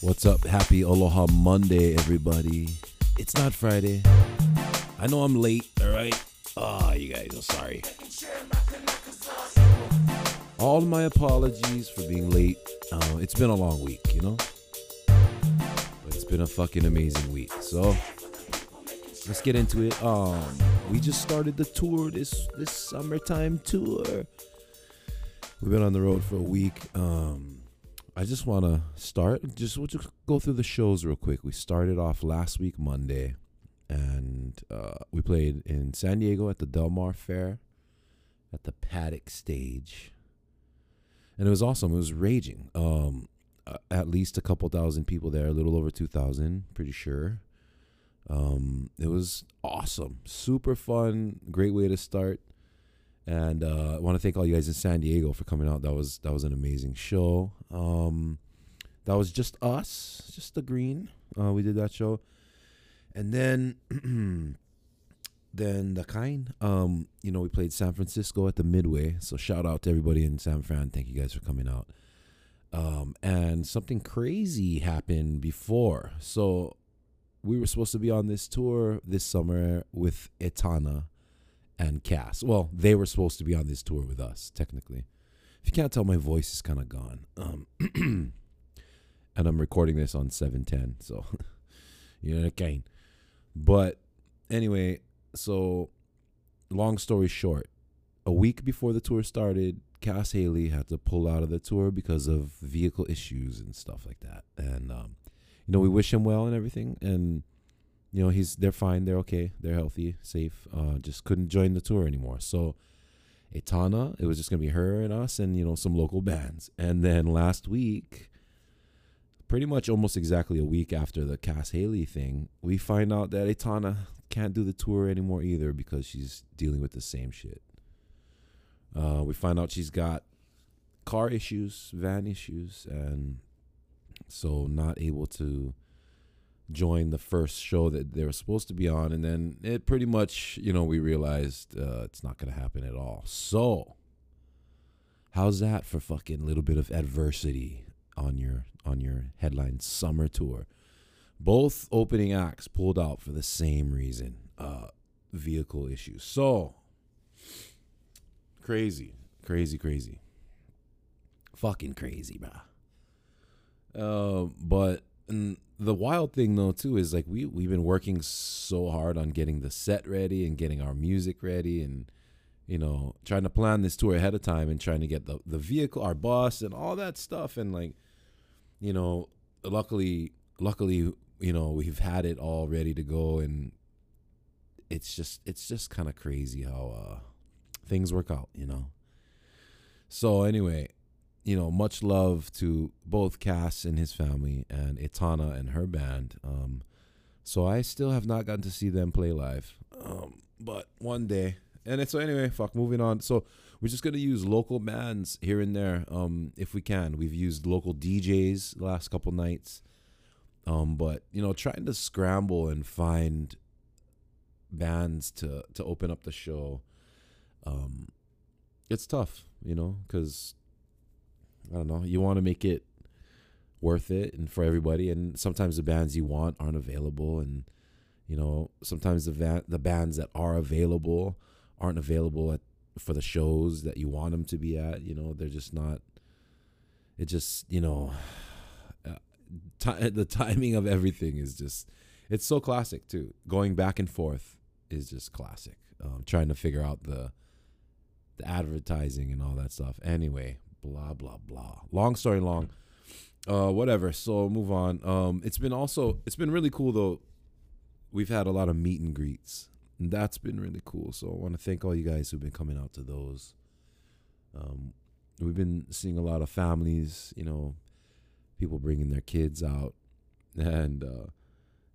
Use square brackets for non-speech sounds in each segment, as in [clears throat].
What's up? Happy Aloha Monday, everybody. It's not Friday. I know I'm late, all right? Ah, you guys, I'm sorry. All my apologies for being late. Uh, it's been a long week, you know? But it's been a fucking amazing week. So, let's get into it. Um, we just started the tour this this summertime tour. We've been on the road for a week. Um, I just want to start. Just we'll just go through the shows real quick. We started off last week Monday, and uh, we played in San Diego at the Del Mar Fair, at the Paddock Stage, and it was awesome. It was raging. Um, at least a couple thousand people there, a little over two thousand, pretty sure. Um, it was awesome, super fun, great way to start. And uh, I want to thank all you guys in San Diego for coming out. That was that was an amazing show. Um, that was just us, just the green. Uh, we did that show, and then [clears throat] then the kind. Um, you know, we played San Francisco at the Midway. So shout out to everybody in San Fran. Thank you guys for coming out. Um, and something crazy happened before. So we were supposed to be on this tour this summer with Etana and Cass. Well, they were supposed to be on this tour with us, technically. If you can't tell, my voice is kind of gone. Um, [clears throat] and I'm recording this on 710, so you know, again. But anyway, so long story short, a week before the tour started, Cass Haley had to pull out of the tour because of vehicle issues and stuff like that. And um, you know, we wish him well and everything. And you know, he's they're fine, they're okay, they're healthy, safe. Uh, just couldn't join the tour anymore. So Etana, it was just gonna be her and us, and you know, some local bands. And then last week, pretty much almost exactly a week after the Cass Haley thing, we find out that Etana can't do the tour anymore either because she's dealing with the same shit. Uh, we find out she's got car issues, van issues, and so not able to join the first show that they were supposed to be on. And then it pretty much, you know, we realized uh, it's not going to happen at all. So, how's that for fucking little bit of adversity on your on your headline summer tour? Both opening acts pulled out for the same reason, uh, vehicle issues. So crazy, crazy, crazy, fucking crazy, bruh. Uh, but and the wild thing though too is like we we've been working so hard on getting the set ready and getting our music ready and you know trying to plan this tour ahead of time and trying to get the the vehicle, our bus, and all that stuff. And like you know luckily luckily you know we've had it all ready to go. And it's just it's just kind of crazy how uh things work out you know? So anyway you know much love to both cass and his family and etana and her band. Um so i still have not gotten to see them play live. Um but one day. And so anyway fuck moving on. So we're just gonna use local bands here and there um if we can. We've used local djs the last couple nights. Um, but you know, trying to scramble and find bands to to open up the show, um, it's tough, you know, because I don't know, you want to make it worth it and for everybody, and sometimes the bands you want aren't available, and you know, sometimes the va- the bands that are available aren't available at for the shows that you want them to be at. You know, they're just not. It just you know [sighs] T- [laughs] the timing of everything is just it's so classic too going back and forth is just classic um, trying to figure out the the advertising and all that stuff anyway blah blah blah. Long story long. Uh whatever so move on. Um it's been also it's been really cool though. We've had a lot of meet and greets. And that's been really cool. So i want to thank all you guys who've been coming out to those. Um we've been seeing a lot of families you know people bringing their kids out, and uh,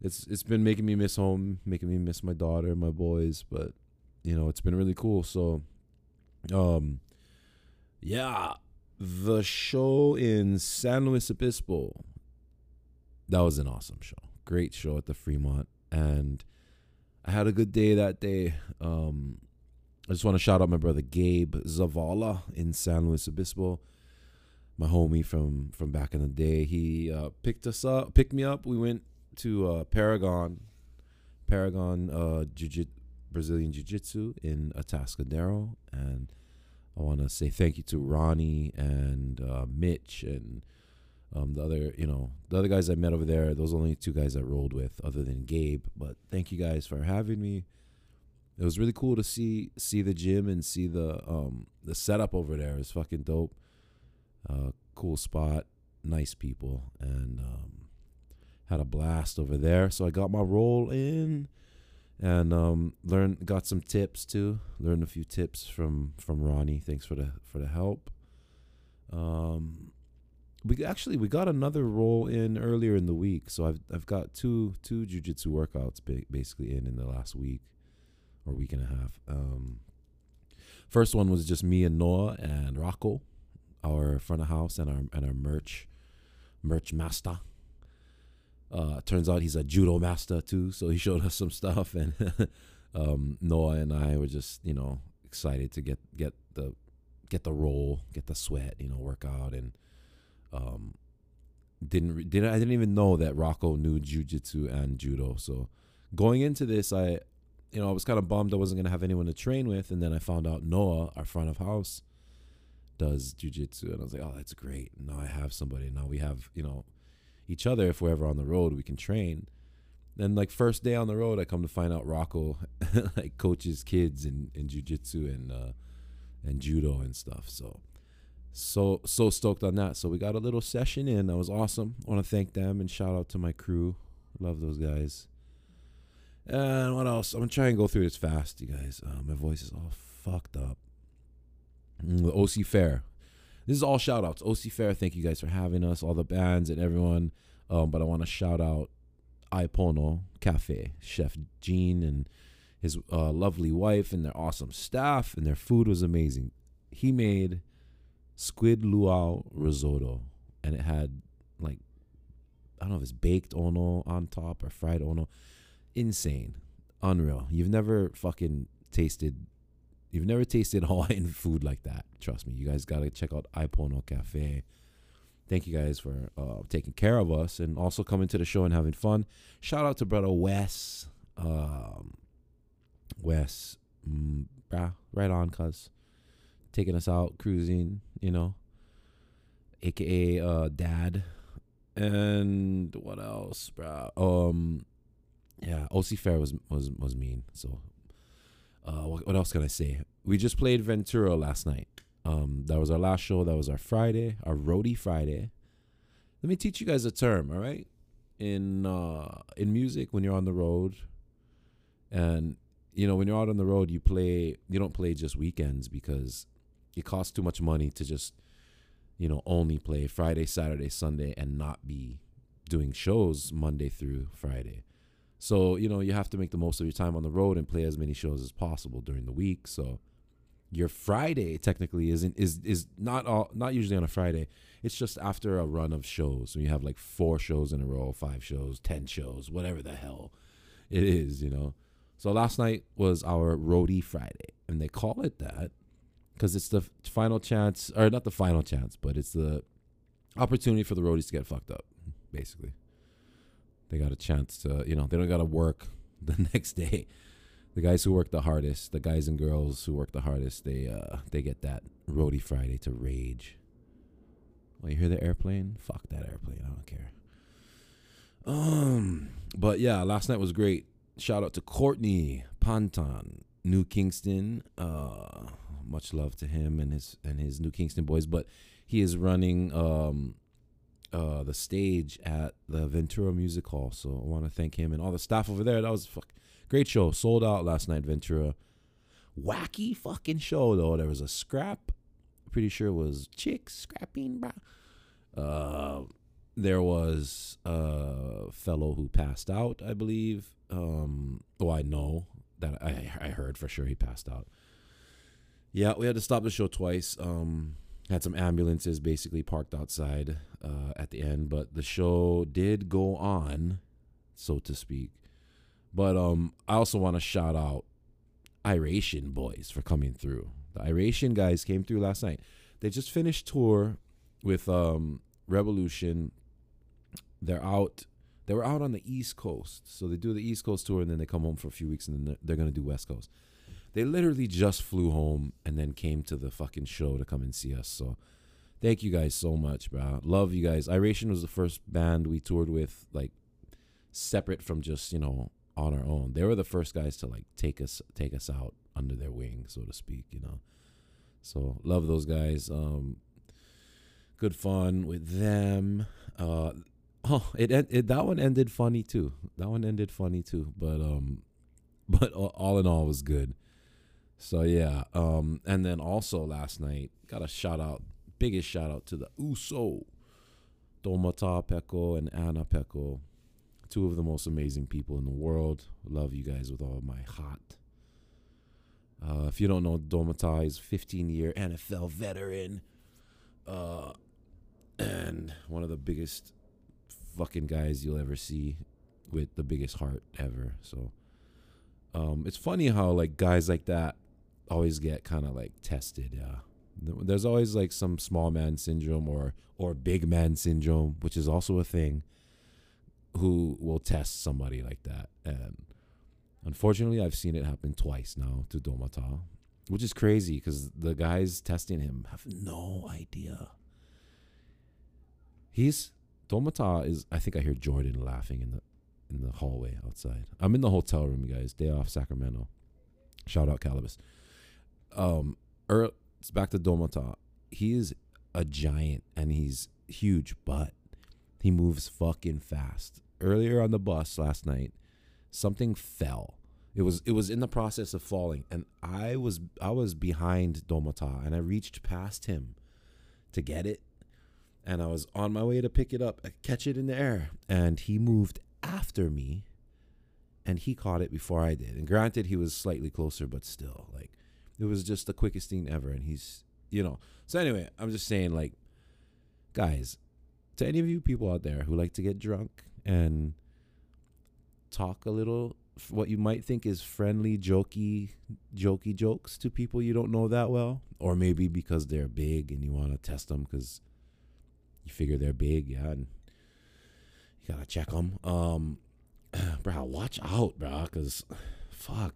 it's it's been making me miss home, making me miss my daughter, my boys. But you know, it's been really cool. So, um, yeah, the show in San Luis Obispo, that was an awesome show. Great show at the Fremont, and I had a good day that day. Um, I just want to shout out my brother Gabe Zavala in San Luis Obispo. my homie from from back in the day. He uh, picked us up, picked me up. We went to uh, Paragon, Paragon uh, Jiu Brazilian Jiu Jitsu in Atascadero, and I want to say thank you to Ronnie and uh, Mitch and um, the other, you know, the other guys I met over there. Those only two guys I rolled with, other than Gabe. But thank you guys for having me. It was really cool to see see the gym and see the um the setup over there. It's fucking dope. Uh, cool spot, nice people, and um, had a blast over there. So I got my roll in and um, learned got some tips too. Learned a few tips from from Ronnie. Thanks for the for the help. Um, we actually we got another roll in earlier in the week, so I've I've got two two jujitsu workouts basically in in the last week or week and a half. Um, first one was just me and Noah and Rocco, our front of house and our and our merch merch master. Uh, turns out he's a judo master too, so he showed us some stuff, [laughs] and um, Noah and I were just you know excited to get get the get the roll, get the sweat, you know, work out and um, didn't didn't I didn't even know that Rocco knew jujitsu and judo. So going into this, I you know I was kind of bummed I wasn't gonna have anyone to train with, and then I found out Noah, our front of house, does jujitsu, and I was like, oh, that's great. Now I have somebody. Now we have you know each other. If we're ever on the road, we can train. Then like first day on the road, I come to find out Rocco [laughs] like coaches kids in in jujitsu and uh, and judo and stuff. So so so stoked on that. So we got a little session in. That was awesome. I want to thank them and shout out to my crew. Love those guys. And what else? I'm gonna try and go through this fast, you guys. Uh, my voice is all fucked up. Mm, the OC Fair. This is all shout outs. OC Fair, thank you guys for having us, all the bands and everyone. Um, but I want to shout out Aipono Cafe, Chef Gene and his uh, lovely wife and their awesome staff, and their food was amazing. He made squid luau risotto, and it had like I don't know if it's baked ono on top or fried ono. Insane, unreal. You've never fucking tasted. You've never tasted [laughs] Hawaiian food like that. Trust me. You guys gotta check out Aipono Cafe. Thank you guys for uh, taking care of us and also coming to the show and having fun. Shout out to brother Wes. Um, Wes, mm, brah, right on, cuz taking us out cruising, you know, aka uh, dad. And what else, bro? Um, yeah, OC Fair was was was mean. So, uh, what, what else can I say? We just played Ventura last night. Um, that was our last show. That was our Friday, our roadie Friday. Let me teach you guys a term, all right? In uh, in music, when you're on the road, and you know when you're out on the road, you play. You don't play just weekends because it costs too much money to just you know only play Friday, Saturday, Sunday and not be doing shows Monday through Friday. So, you know, you have to make the most of your time on the road and play as many shows as possible during the week. So, your Friday technically isn't is is not all not usually on a Friday. It's just after a run of shows. So you have like four shows in a row, five shows, ten shows, whatever the hell it is, you know. So last night was our roadie Friday, and they call it that because it's the final chance, or not the final chance, but it's the opportunity for the roadies to get fucked up. Basically, they got a chance to, you know, they don't got to work [laughs] the next day. The guys who work the hardest, the guys and girls who work the hardest, they uh they get that roadie Friday to rage. Well, you hear the airplane? Fuck that airplane. I don't care. Um, but yeah, last night was great. Shout out to Courtney Panton, New Kingston. Uh, much love to him and his and his New Kingston boys. But he is running um, uh, the stage at the Ventura Music Hall. So I want to thank him and all the staff over there. That was a fuck, great show. Sold out last night, Ventura. Wacky fucking show though. There was a scrap. Pretty sure it was chicks scrapping. Uh, there was a fellow who passed out, I believe. Um, oh, I know that I I heard for sure he passed out. Yeah, we had to stop the show twice. Um, had some ambulances basically parked outside uh, at the end, but the show did go on, so to speak. But um, I also want to shout out Iration boys for coming through. The Iration guys came through last night. They just finished tour with um Rebelution. They're out. They were out on the East Coast, so they do the East Coast tour, and then they come home for a few weeks, and then they're, they're gonna do West Coast. They literally just flew home and then came to the fucking show to come and see us. So thank you guys so much, bro. Love you guys. Iration was the first band we toured with, like separate from just you know on our own. They were the first guys to like take us take us out under their wing, so to speak. You know. So love those guys. Um, good fun with them. Uh, oh, it, it that one ended funny too. That one ended funny too. But um, [laughs] but all in all was good. So yeah. Um, and then also last night got a shout out, biggest shout out to the Uso, Domata Peko and Anna Peko, two of the most amazing people in the world. Love you guys with all my heart. Uh, if you don't know, Domata is 15 year NFL veteran. Uh, and one of the biggest fucking guys you'll ever see with the biggest heart ever. So, um, it's funny how like guys like that always get kind of like tested. There's always like some small man syndrome or or big man syndrome, which is also a thing. Who will test somebody like that? And unfortunately, I've seen it happen twice now to Domata, which is crazy because the guys testing him have no idea. He's Domata is. I think I hear Jordan laughing in the in the hallway outside. I'm in the hotel room, guys. Day off Sacramento. Shout out Calibus. Um, er, it's back to Domata. He is a giant and he's huge, but he moves fucking fast. Earlier on the bus last night, something fell. It was it was in the process of falling, and I was I was behind Domata, and I reached past him to get it, and I was on my way to pick it up, uh, catch it in the air, and he moved after me, and he caught it before I did. And granted, he was slightly closer, but still, like it was just the quickest thing ever. And he's, you know. So anyway, I'm just saying, like, guys, to any of you people out there who like to get drunk and talk a little what you might think is friendly, jokey, jokey jokes to people you don't know that well, or maybe because they're big and you want to test them because you figure they're big, yeah, and you gotta check them. Um, [clears throat] bro, watch out, bro, because fuck,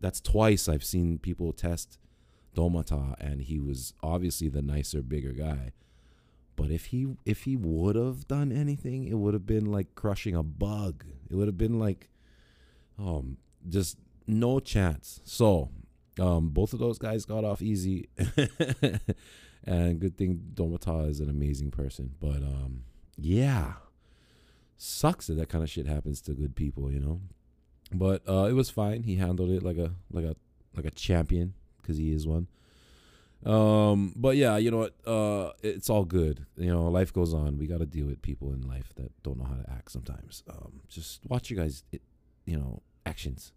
that's twice I've seen people test Domata, and he was obviously the nicer, bigger guy. But if he if he would have done anything, it would have been like crushing a bug. It would have been like, um, just no chance. So, um, both of those guys got off easy, [laughs] and good thing Domata is an amazing person. But um, yeah, sucks that that kind of shit happens to good people, you know. But uh, it was fine. He handled it like a like a like a champion because he is one. Um, but yeah, you know what? Uh, it's all good. You know, life goes on. We got to deal with people in life that don't know how to act sometimes. Um, just watch you guys, it, you know, actions.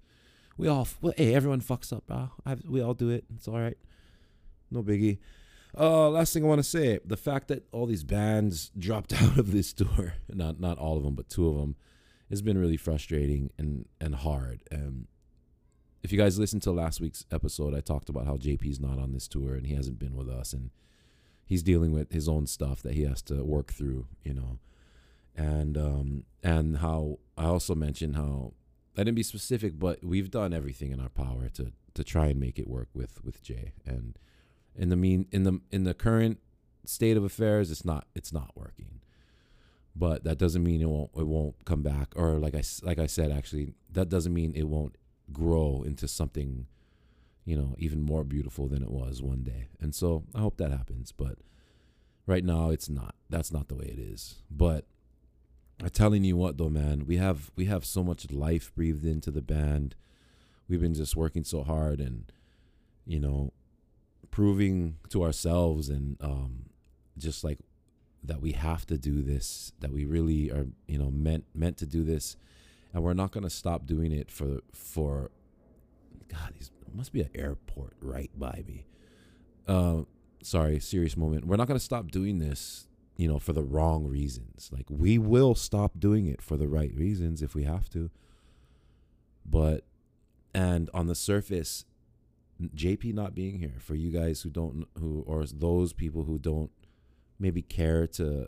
We all, well, hey, everyone fucks up, bro. I've, we all do it. It's all right. No biggie. Uh, last thing I want to say: the fact that all these bands dropped [laughs] out of this tour, not not all of them, but two of them, has been really frustrating and and hard. And if you guys listened to last week's episode, I talked about how JP's not on this tour and he hasn't been with us and he's dealing with his own stuff that he has to work through, you know. And um and how I also mentioned how I didn't be specific, but we've done everything in our power to to try and make it work with with Jay. And in the mean in the in the current state of affairs, it's not it's not working but that doesn't mean it won't it won't come back or like I like I said actually that doesn't mean it won't grow into something you know even more beautiful than it was one day. And so I hope that happens but right now it's not. That's not the way it is. But I'm telling you what though man we have we have so much life breathed into the band. We've been just working so hard and you know proving to ourselves and um just like that we have to do this, that we really are, you know, meant meant to do this, and we're not gonna stop doing it for for. God, these must be an airport right by me. Uh, sorry, serious moment. We're not gonna stop doing this, you know, for the wrong reasons. Like we will stop doing it for the right reasons if we have to. But, and on the surface, JP not being here for you guys who don't who or those people who don't maybe care to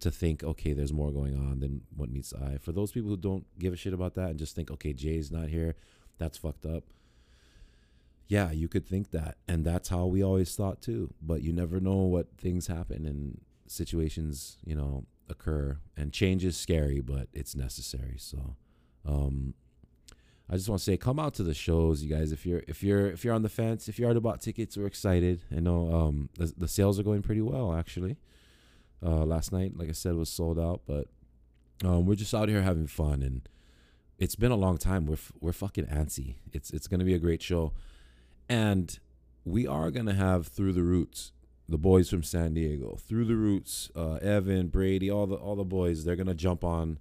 to think, okay, there's more going on than what meets the eye. For those people who don't give a shit about that and just think, okay, Jay's not here, that's fucked up. Yeah, you could think that. And that's how we always thought too. But you never know what things happen and situations, you know, occur. And change is scary, but it's necessary. So um I just want to say come out to the shows, you guys. If you're if you're if you're on the fence, if you already bought tickets, we're excited. I know um the, the sales are going pretty well actually. Uh, last night, like I said, was sold out, but um, we're just out here having fun, and it's been a long time. We're f- we're fucking antsy. It's it's gonna be a great show, and we are gonna have through the roots the boys from San Diego, through the roots, uh, Evan, Brady, all the all the boys. They're gonna jump on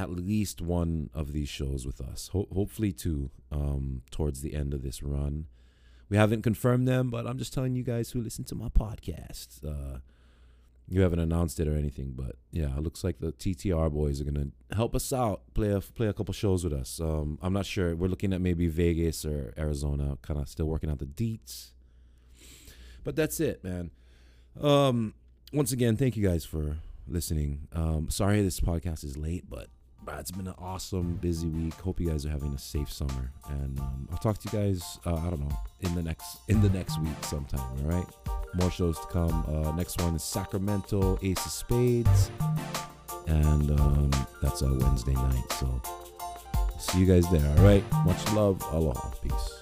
at least one of these shows with us. Ho- hopefully two um, towards the end of this run. We haven't confirmed them, but I'm just telling you guys who listen to my podcast. Uh, you haven't announced it or anything, but yeah, it looks like the TTR boys are gonna help us out, play a play a couple shows with us. Um, I'm not sure. We're looking at maybe Vegas or Arizona. Kind of still working out the deets. But that's it, man. Um, once again, thank you guys for listening. Um, sorry this podcast is late, but it's been an awesome, busy week. Hope you guys are having a safe summer, and um, I'll talk to you guys. Uh, I don't know in the next in the next week sometime. All right more shows to come. Uh, next one is Sacramento Ace of Spades, and um, that's a Wednesday night. So see you guys there. All right, much love, aloha, peace.